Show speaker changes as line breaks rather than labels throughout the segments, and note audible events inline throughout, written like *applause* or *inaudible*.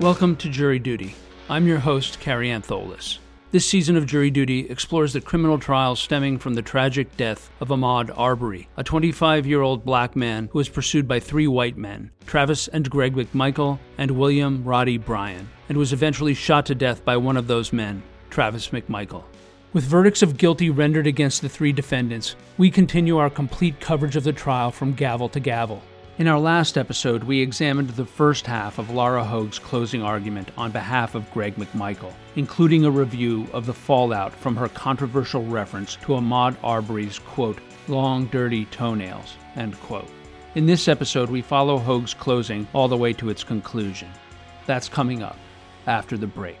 Welcome to Jury Duty. I'm your host, Carrie Antholis. This season of Jury Duty explores the criminal trial stemming from the tragic death of Ahmaud Arbery, a 25 year old black man who was pursued by three white men, Travis and Greg McMichael and William Roddy Bryan, and was eventually shot to death by one of those men, Travis McMichael. With verdicts of guilty rendered against the three defendants, we continue our complete coverage of the trial from gavel to gavel. In our last episode, we examined the first half of Laura Hogue's closing argument on behalf of Greg McMichael, including a review of the fallout from her controversial reference to Ahmaud Arbery's, quote, long, dirty toenails, end quote. In this episode, we follow Hogue's closing all the way to its conclusion. That's coming up after the break.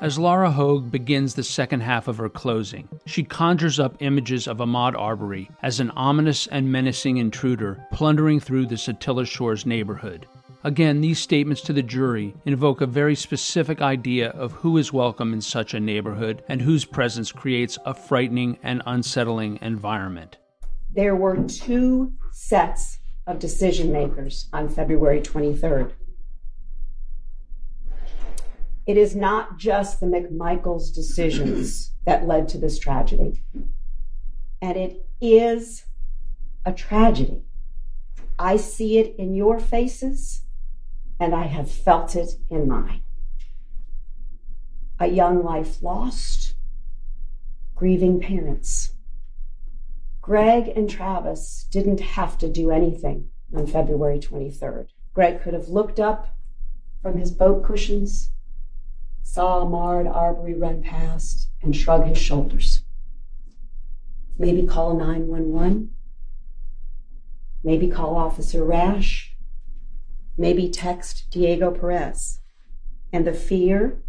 As Laura Hogue begins the second half of her closing, she conjures up images of Ahmaud Arbery as an ominous and menacing intruder plundering through the Satilla Shores neighborhood. Again, these statements to the jury invoke a very specific idea of who is welcome in such a neighborhood and whose presence creates a frightening and unsettling environment.
There were two sets of decision makers on February 23rd. It is not just the McMichaels decisions *clears throat* that led to this tragedy. And it is a tragedy. I see it in your faces, and I have felt it in mine. A young life lost, grieving parents. Greg and Travis didn't have to do anything on February 23rd. Greg could have looked up from his boat cushions saw Ahmaud Arbery run past and shrug his shoulders. Maybe call 911. Maybe call Officer Rash. Maybe text Diego Perez. And the fear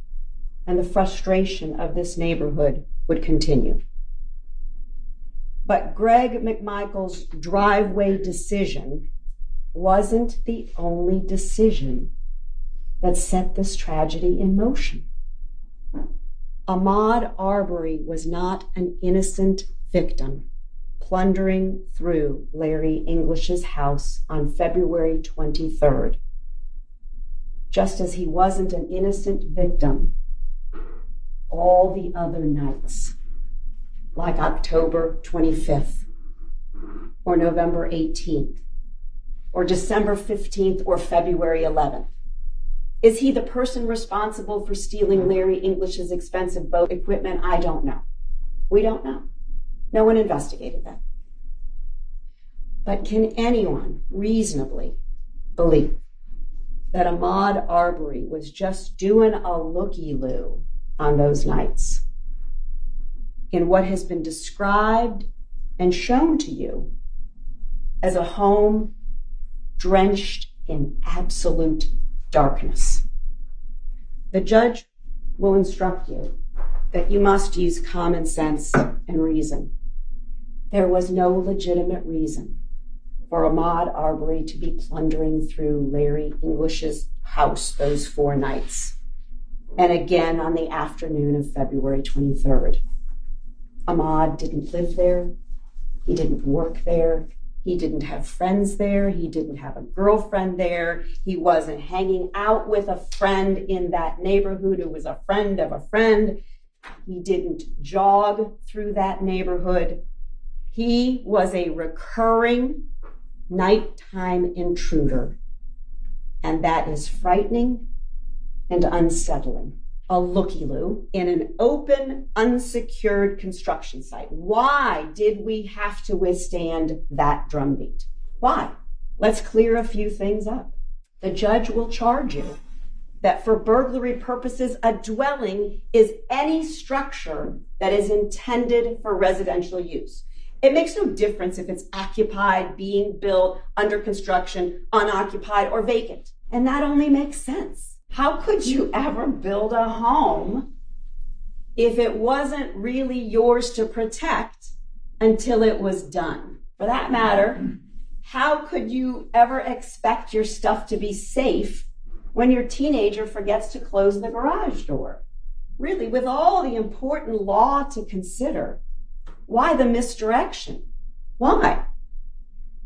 and the frustration of this neighborhood would continue. But Greg McMichael's driveway decision wasn't the only decision that set this tragedy in motion. Ahmaud Arbery was not an innocent victim plundering through Larry English's house on February 23rd, just as he wasn't an innocent victim all the other nights, like October 25th, or November 18th, or December 15th, or February 11th. Is he the person responsible for stealing Larry English's expensive boat equipment? I don't know. We don't know. No one investigated that. But can anyone reasonably believe that Ahmaud Arbery was just doing a looky loo on those nights in what has been described and shown to you as a home drenched in absolute darkness. The judge will instruct you that you must use common sense and reason. There was no legitimate reason for Ahmaud Arbery to be plundering through Larry English's house those four nights, and again on the afternoon of February 23rd. Ahmaud didn't live there, he didn't work there, he didn't have friends there. He didn't have a girlfriend there. He wasn't hanging out with a friend in that neighborhood who was a friend of a friend. He didn't jog through that neighborhood. He was a recurring nighttime intruder. And that is frightening and unsettling a looky loo in an open, unsecured construction site. Why did we have to withstand that drumbeat? Why? Let's clear a few things up. The judge will charge you that for burglary purposes, a dwelling is any structure that is intended for residential use. It makes no difference if it's occupied, being built, under construction, unoccupied, or vacant. And that only makes sense. How could you ever build a home if it wasn't really yours to protect until it was done? For that matter, how could you ever expect your stuff to be safe when your teenager forgets to close the garage door? Really, with all the important law to consider, why the misdirection? Why?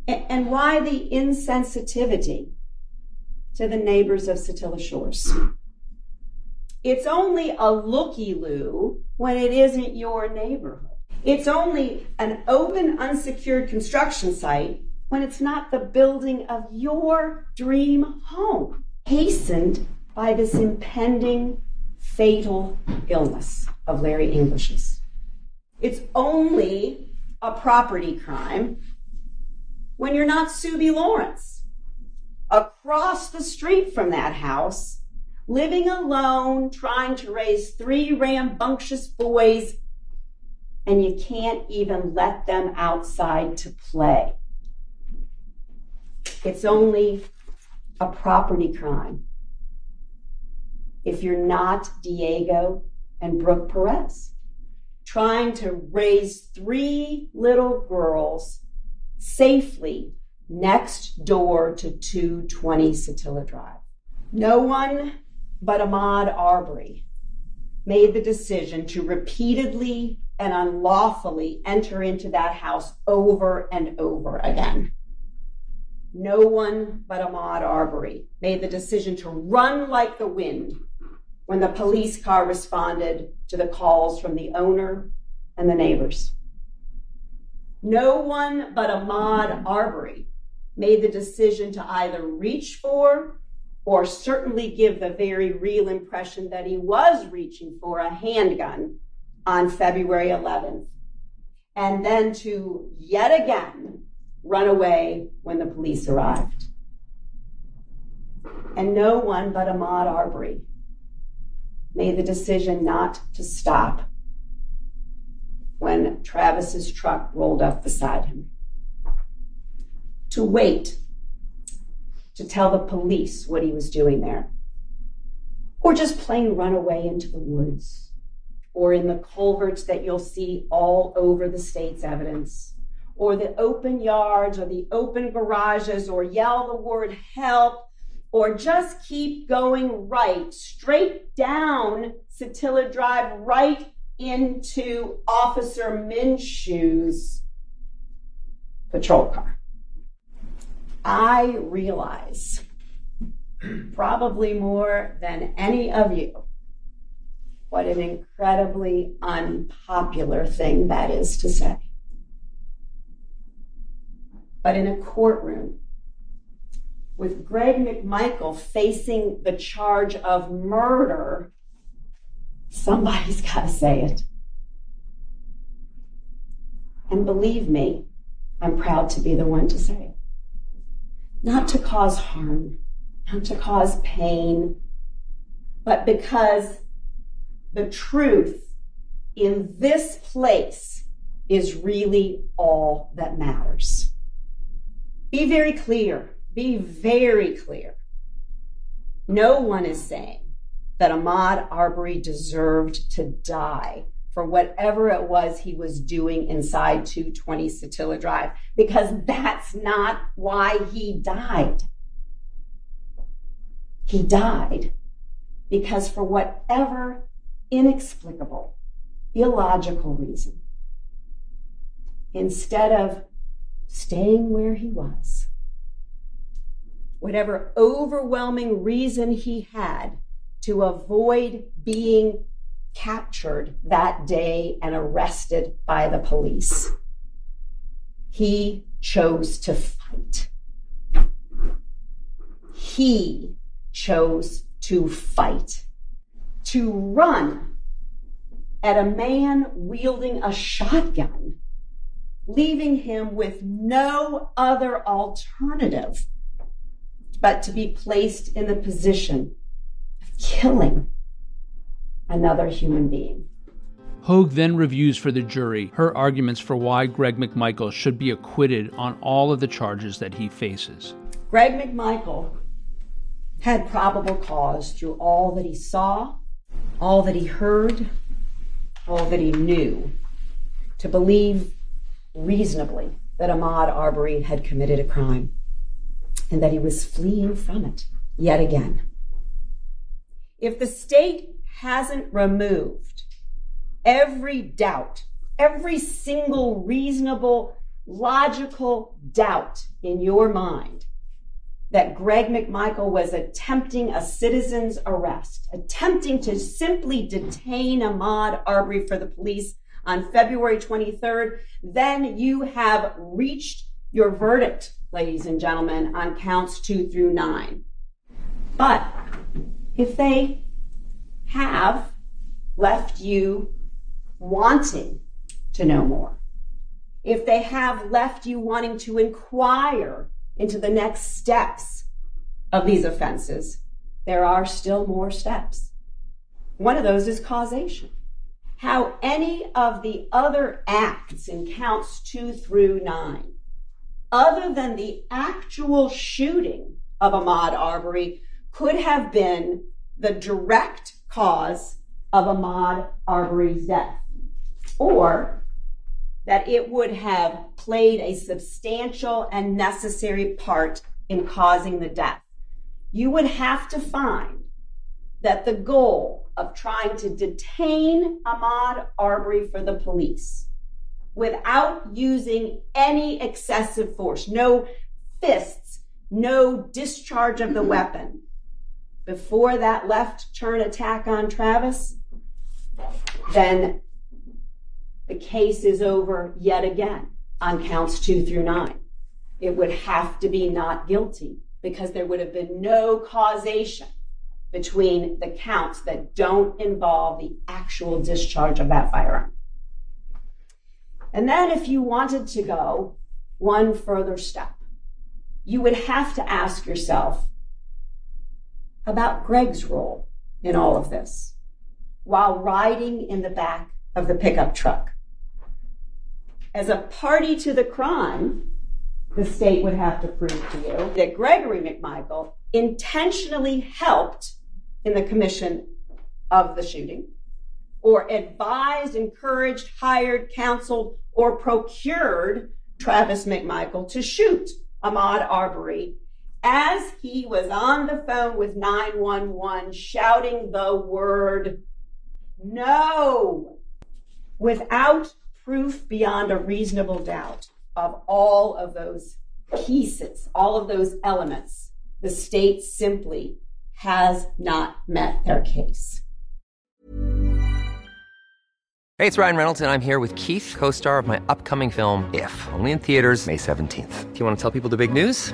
And why the insensitivity to the neighbors of Satilla Shores? It's only a looky loo when it isn't your neighborhood. It's only an open, unsecured construction site when it's not the building of your dream home, hastened by this impending fatal illness of Larry English's. It's only a property crime when you're not Subi Lawrence across the street from that house, living alone, trying to raise three rambunctious boys, and you can't even let them outside to play. It's only a property crime if you're not Diego and Brooke Perez trying to raise three little girls safely next door to 220 Satilla Drive. No one but Ahmaud Arbery made the decision to repeatedly and unlawfully enter into that house over and over again. No one but Ahmaud Arbery made the decision to run like the wind when the police car responded to the calls from the owner and the neighbors. No one but Ahmaud Arbery made the decision to either reach for or certainly give the very real impression that he was reaching for a handgun on February 11th, and then to yet again run away when the police arrived. And no one but Ahmaud Arbery made the decision not to stop when Travis's truck rolled up beside him. To wait to tell the police what he was doing there. Or just plain run away into the woods or in the culverts that you'll see all over the state's evidence, or the open yards or the open garages, or yell the word help or just keep going right, straight down Satilla Drive, right into Officer Minshew's patrol car. I realize, probably more than any of you, what an incredibly unpopular thing that is to say. But in a courtroom, with Greg McMichael facing the charge of murder, somebody's *laughs* got to say it. And believe me, I'm proud to be the one to say it. Not to cause harm, not to cause pain, but because the truth in this place is really all that matters. Be very clear be very clear. No one is saying that Ahmaud Arbery deserved to die for whatever it was he was doing inside 220 Satilla Drive, because that's not why he died. He died because, for whatever inexplicable, illogical reason, instead of staying where he was, whatever overwhelming reason he had to avoid being captured that day and arrested by the police. He chose to fight. He chose to fight, to run at a man wielding a shotgun, leaving him with no other alternative but to be placed in the position of killing another human being.
Hogue then reviews for the jury her arguments for why Greg McMichael should be acquitted on all of the charges that he faces.
Greg McMichael had probable cause through all that he saw, all that he heard, all that he knew, to believe reasonably that Ahmaud Arbery had committed a crime and that he was fleeing from it yet again. If the state hasn't removed every doubt, every single reasonable, logical doubt in your mind that Greg McMichael was attempting a citizen's arrest, attempting to simply detain Ahmaud Arbery for the police on February 23rd, then you have reached your verdict, ladies and gentlemen, on counts two through nine. But if they have left you wanting to know more, if they have left you wanting to inquire into the next steps of these offenses, there are still more steps. One of those is causation. How any of the other acts in counts two through nine, other than the actual shooting of Ahmaud Arbery, could have been the direct cause of Ahmaud Arbery's death, or that it would have played a substantial and necessary part in causing the death. You would have to find that the goal of trying to detain Ahmaud Arbery for the police without using any excessive force, no fists, no discharge of the mm-hmm. weapon, before that left turn attack on Travis, then the case is over yet again on counts two through nine. It would have to be not guilty because there would have been no causation between the counts that don't involve the actual discharge of that firearm. And then, if you wanted to go one further step, you would have to ask yourself about Greg's role in all of this while riding in the back of the pickup truck. As a party to the crime, the state would have to prove to you that Gregory McMichael intentionally helped in the commission of the shooting, or advised, encouraged, hired, counseled, or procured Travis McMichael to shoot Ahmaud Arbery as he was on the phone with 911 shouting the word no without proof beyond a reasonable doubt of all of those pieces, all of those elements. The state simply has not met their case.
Hey, it's Ryan Reynolds, and I'm here with Keith, co star of my upcoming film, If, only in theaters, May 17th. Do you want to tell people the big news?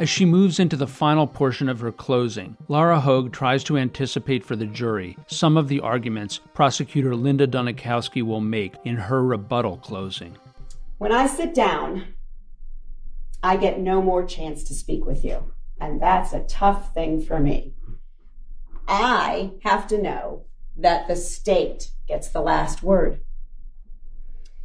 As she moves into the final portion of her closing, Laura Hogue tries to anticipate for the jury some of the arguments prosecutor Linda Dunikoski will make in her rebuttal closing.
When I sit down, I get no more chance to speak with you. And that's a tough thing for me. I have to know that the state gets the last word.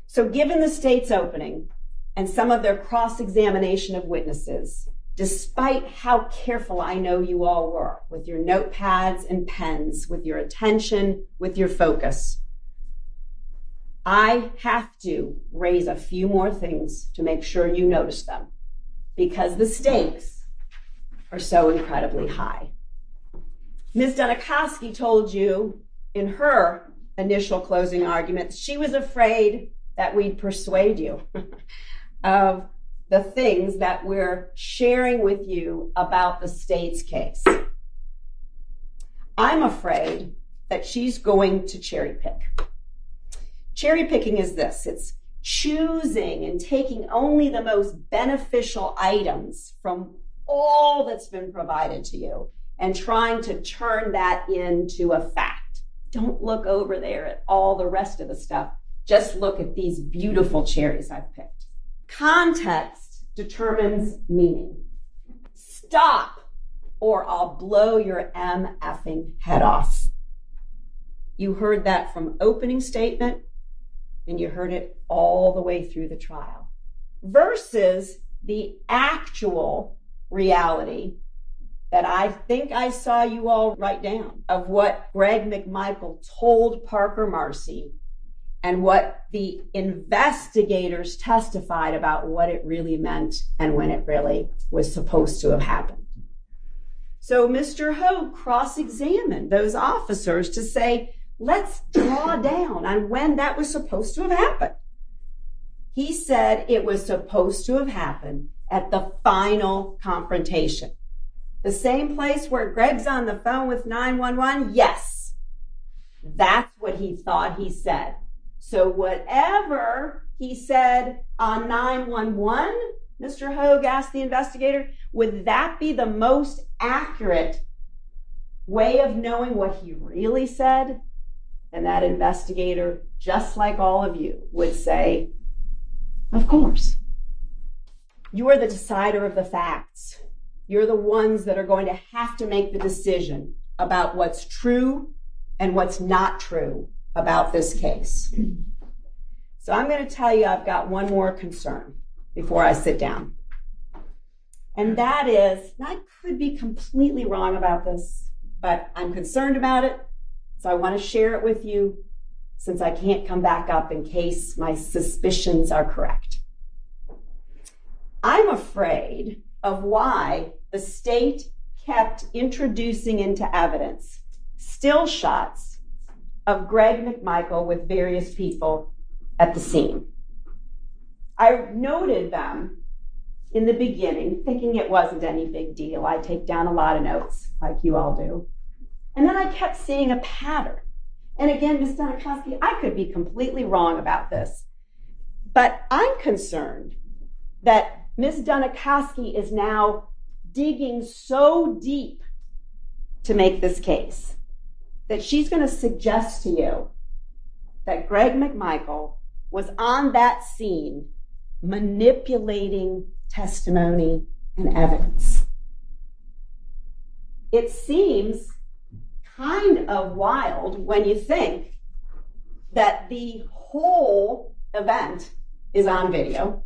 So, given the state's opening and some of their cross examination of witnesses, despite how careful I know you all were with your notepads and pens, with your attention, with your focus, I have to raise a few more things to make sure you notice them because the stakes are so incredibly high. Ms. Dunikoski told you in her initial closing argument she was afraid that we'd persuade you *laughs* of the things that we're sharing with you about the state's case. I'm afraid that she's going to cherry pick. Cherry picking is this it's choosing and taking only the most beneficial items from all that's been provided to you and trying to turn that into a fact. Don't look over there at all the rest of the stuff. Just look at these beautiful cherries I've picked. Context determines meaning. Stop or I'll blow your M effing head off. You heard that from opening statement and you heard it all the way through the trial versus the actual reality that I think I saw you all write down of what Greg McMichael told Parker Marcy and what the investigators testified about what it really meant and when it really was supposed to have happened. So Mr. Hogue cross examined those officers to say, let's draw down on when that was supposed to have happened. He said it was supposed to have happened at the final confrontation. The same place where Greg's on the phone with 911? Yes. That's what he thought he said. So whatever he said on 911, Mr. Hogue asked the investigator, would that be the most accurate way of knowing what he really said? And that investigator, just like all of you, would say, Of course. You are the decider of the facts. You're the ones that are going to have to make the decision about what's true and what's not true about this case. So I'm going to tell you I've got one more concern before I sit down. And that is, I could be completely wrong about this, but I'm concerned about it. So I want to share it with you since I can't come back up in case my suspicions are correct. I'm afraid of why the state kept introducing into evidence still shots of Greg McMichael with various people at the scene. I noted them in the beginning, thinking it wasn't any big deal. I take down a lot of notes, like you all do. And then I kept seeing a pattern. And again, Ms. Dunikoski, I could be completely wrong about this, but I'm concerned that Ms. Dunikoski is now digging so deep to make this case that she's going to suggest to you that Greg McMichael was on that scene manipulating testimony and evidence. It seems kind of wild when you think that the whole event is on video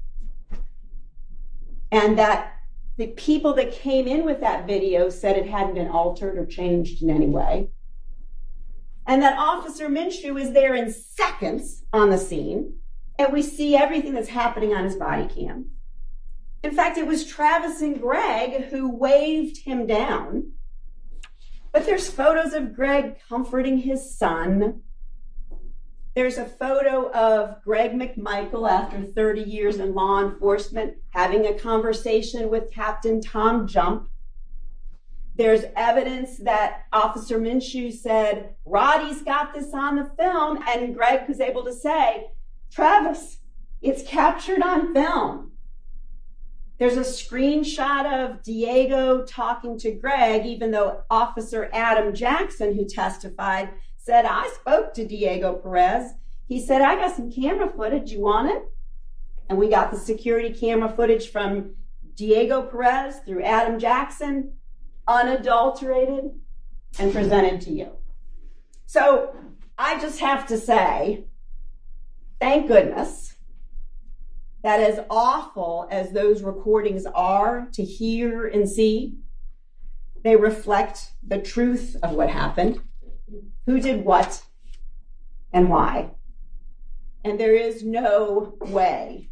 and that the people that came in with that video said it hadn't been altered or changed in any way and that Officer Minshew is there in seconds on the scene, and we see everything that's happening on his body cam. In fact, it was Travis and Greg who waved him down. But there's photos of Greg comforting his son. There's a photo of Greg McMichael after 30 years in law enforcement having a conversation with Captain Tom Jump. There's evidence that Officer Minshew said, Roddy's got this on the film, and Greg was able to say, Travis, it's captured on film. There's a screenshot of Diego talking to Greg, even though Officer Adam Jackson, who testified, said, I spoke to Diego Perez. He said, I got some camera footage. You want it? And we got the security camera footage from Diego Perez through Adam Jackson unadulterated, and presented to you. So I just have to say, thank goodness that as awful as those recordings are to hear and see, they reflect the truth of what happened, who did what, and why. And there is no way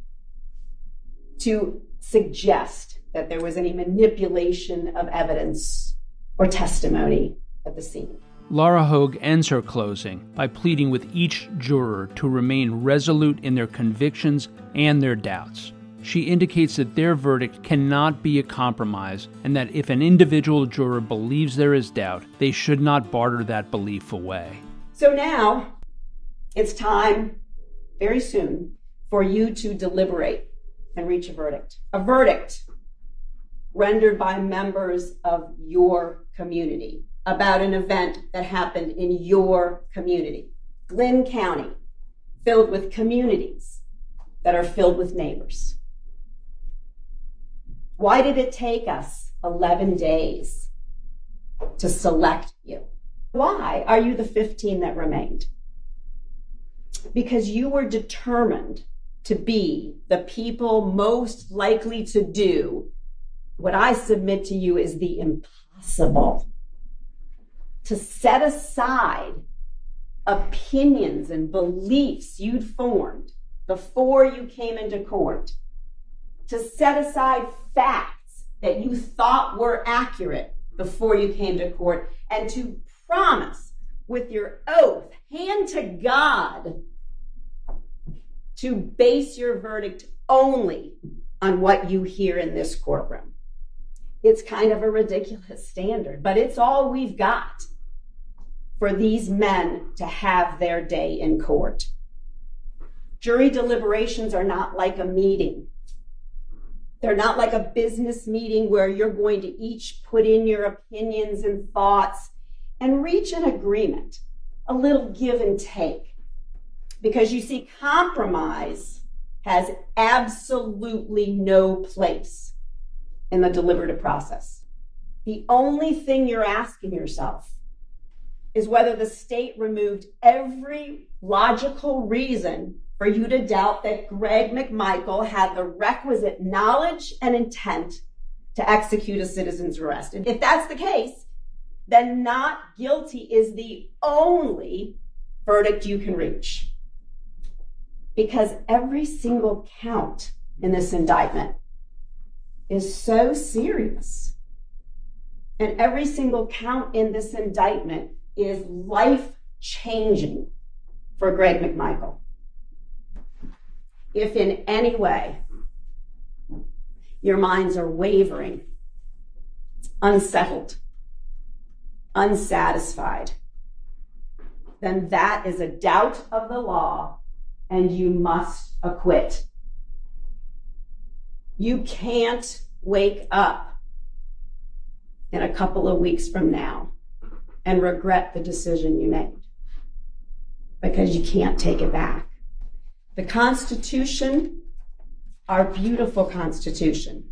to suggest that there was any manipulation of evidence or testimony at the scene.
Laura Hogue ends her closing by pleading with each juror to remain resolute in their convictions and their doubts. she indicates that their verdict cannot be a compromise and that if an individual juror believes there is doubt, they should not barter that belief away.
So now it's time, very soon, for you to deliberate and reach a verdict. A verdict rendered by members of your community about an event that happened in your community. Glynn County, filled with communities that are filled with neighbors. Why did it take us 11 days to select you? Why are you the 15 that remained? Because you were determined to be the people most likely to do what I submit to you is the impossible. To set aside opinions and beliefs you'd formed before you came into court, to set aside facts that you thought were accurate before you came to court, and to promise with your oath, hand to God, to base your verdict only on what you hear in this courtroom. It's kind of a ridiculous standard, but it's all we've got for these men to have their day in court. Jury deliberations are not like a meeting. They're not like a business meeting where you're going to each put in your opinions and thoughts and reach an agreement, a little give and take. Because you see, compromise has absolutely no place in the deliberative process. The only thing you're asking yourself is whether the state removed every logical reason for you to doubt that Greg McMichael had the requisite knowledge and intent to execute a citizen's arrest. And if that's the case, then not guilty is the only verdict you can reach. Because every single count in this indictment is so serious. And every single count in this indictment is life changing for Greg McMichael. If in any way your minds are wavering, unsettled, unsatisfied, then that is a doubt of the law and you must acquit. You can't wake up in a couple of weeks from now and regret the decision you made because you can't take it back. The Constitution, our beautiful Constitution,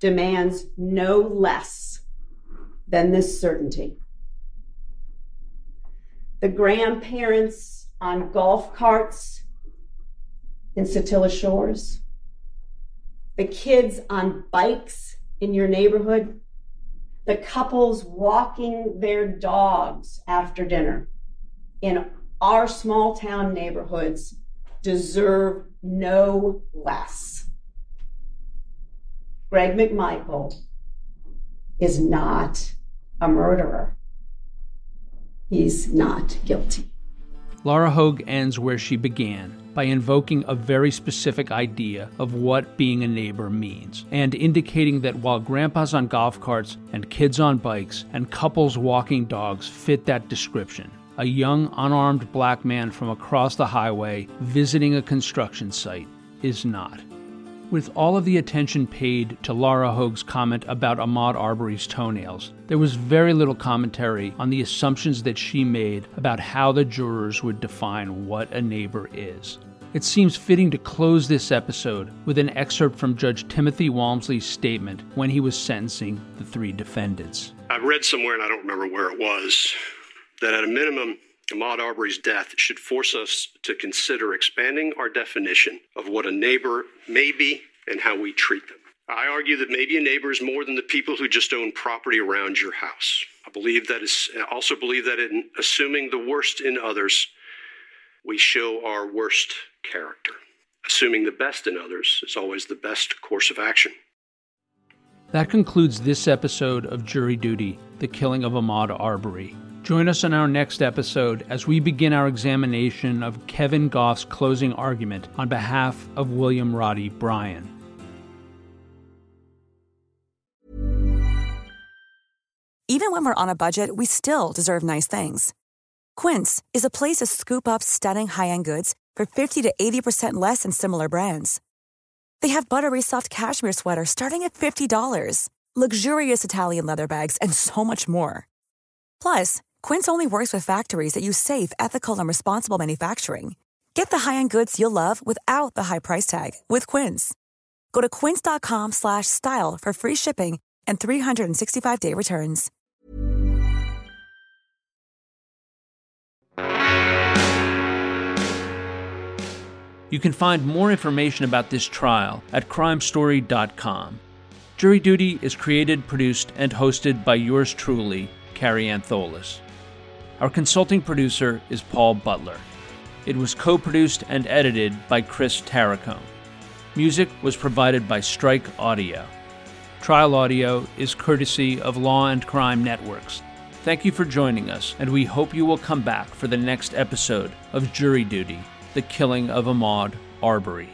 demands no less than this certainty. The grandparents on golf carts in Satilla Shores, the kids on bikes in your neighborhood, the couples walking their dogs after dinner in our small town neighborhoods deserve no less. Greg McMichael is not a murderer. He's not guilty.
Laura Hogue ends where she began by invoking a very specific idea of what being a neighbor means, and indicating that while grandpas on golf carts and kids on bikes and couples walking dogs fit that description, a young unarmed black man from across the highway visiting a construction site is not. With all of the attention paid to Laura Hogue's comment about Ahmaud Arbery's toenails, there was very little commentary on the assumptions that she made about how the jurors would define what a neighbor is. It seems fitting to close this episode with an excerpt from Judge Timothy Walmsley's statement when he was sentencing the three defendants.
I read somewhere, and I don't remember where it was, that at a minimum, Ahmaud Arbery's death should force us to consider expanding our definition of what a neighbor may be and how we treat them. I argue that maybe a neighbor is more than the people who just own property around your house. I believe that is also believe that in assuming the worst in others, we show our worst character. Assuming the best in others is always the best course of action.
That concludes this episode of Jury Duty The Killing of Ahmaud Arbery. Join us on our next episode as we begin our examination of Kevin Gough's closing argument on behalf of William Roddy Bryan.
Even when we're on a budget, we still deserve nice things. Quince is a place to scoop up stunning high end goods for 50 to 80% less than similar brands. They have buttery soft cashmere sweaters starting at $50, luxurious Italian leather bags, and so much more. Plus, Quince only works with factories that use safe, ethical, and responsible manufacturing. Get the high-end goods you'll love without the high price tag with Quince. Go to quince.com/style for free shipping and 365-day returns.
You can find more information about this trial at crimestory.com. Jury Duty is created, produced, and hosted by yours truly, Carrie Antholis. Our consulting producer is Paul Butler. It was co produced and edited by Chris Tarracone. Music was provided by Strike Audio. Trial audio is courtesy of Law and Crime Networks. Thank you for joining us, and we hope you will come back for the next episode of Jury Duty The Killing of Ahmaud Arbery.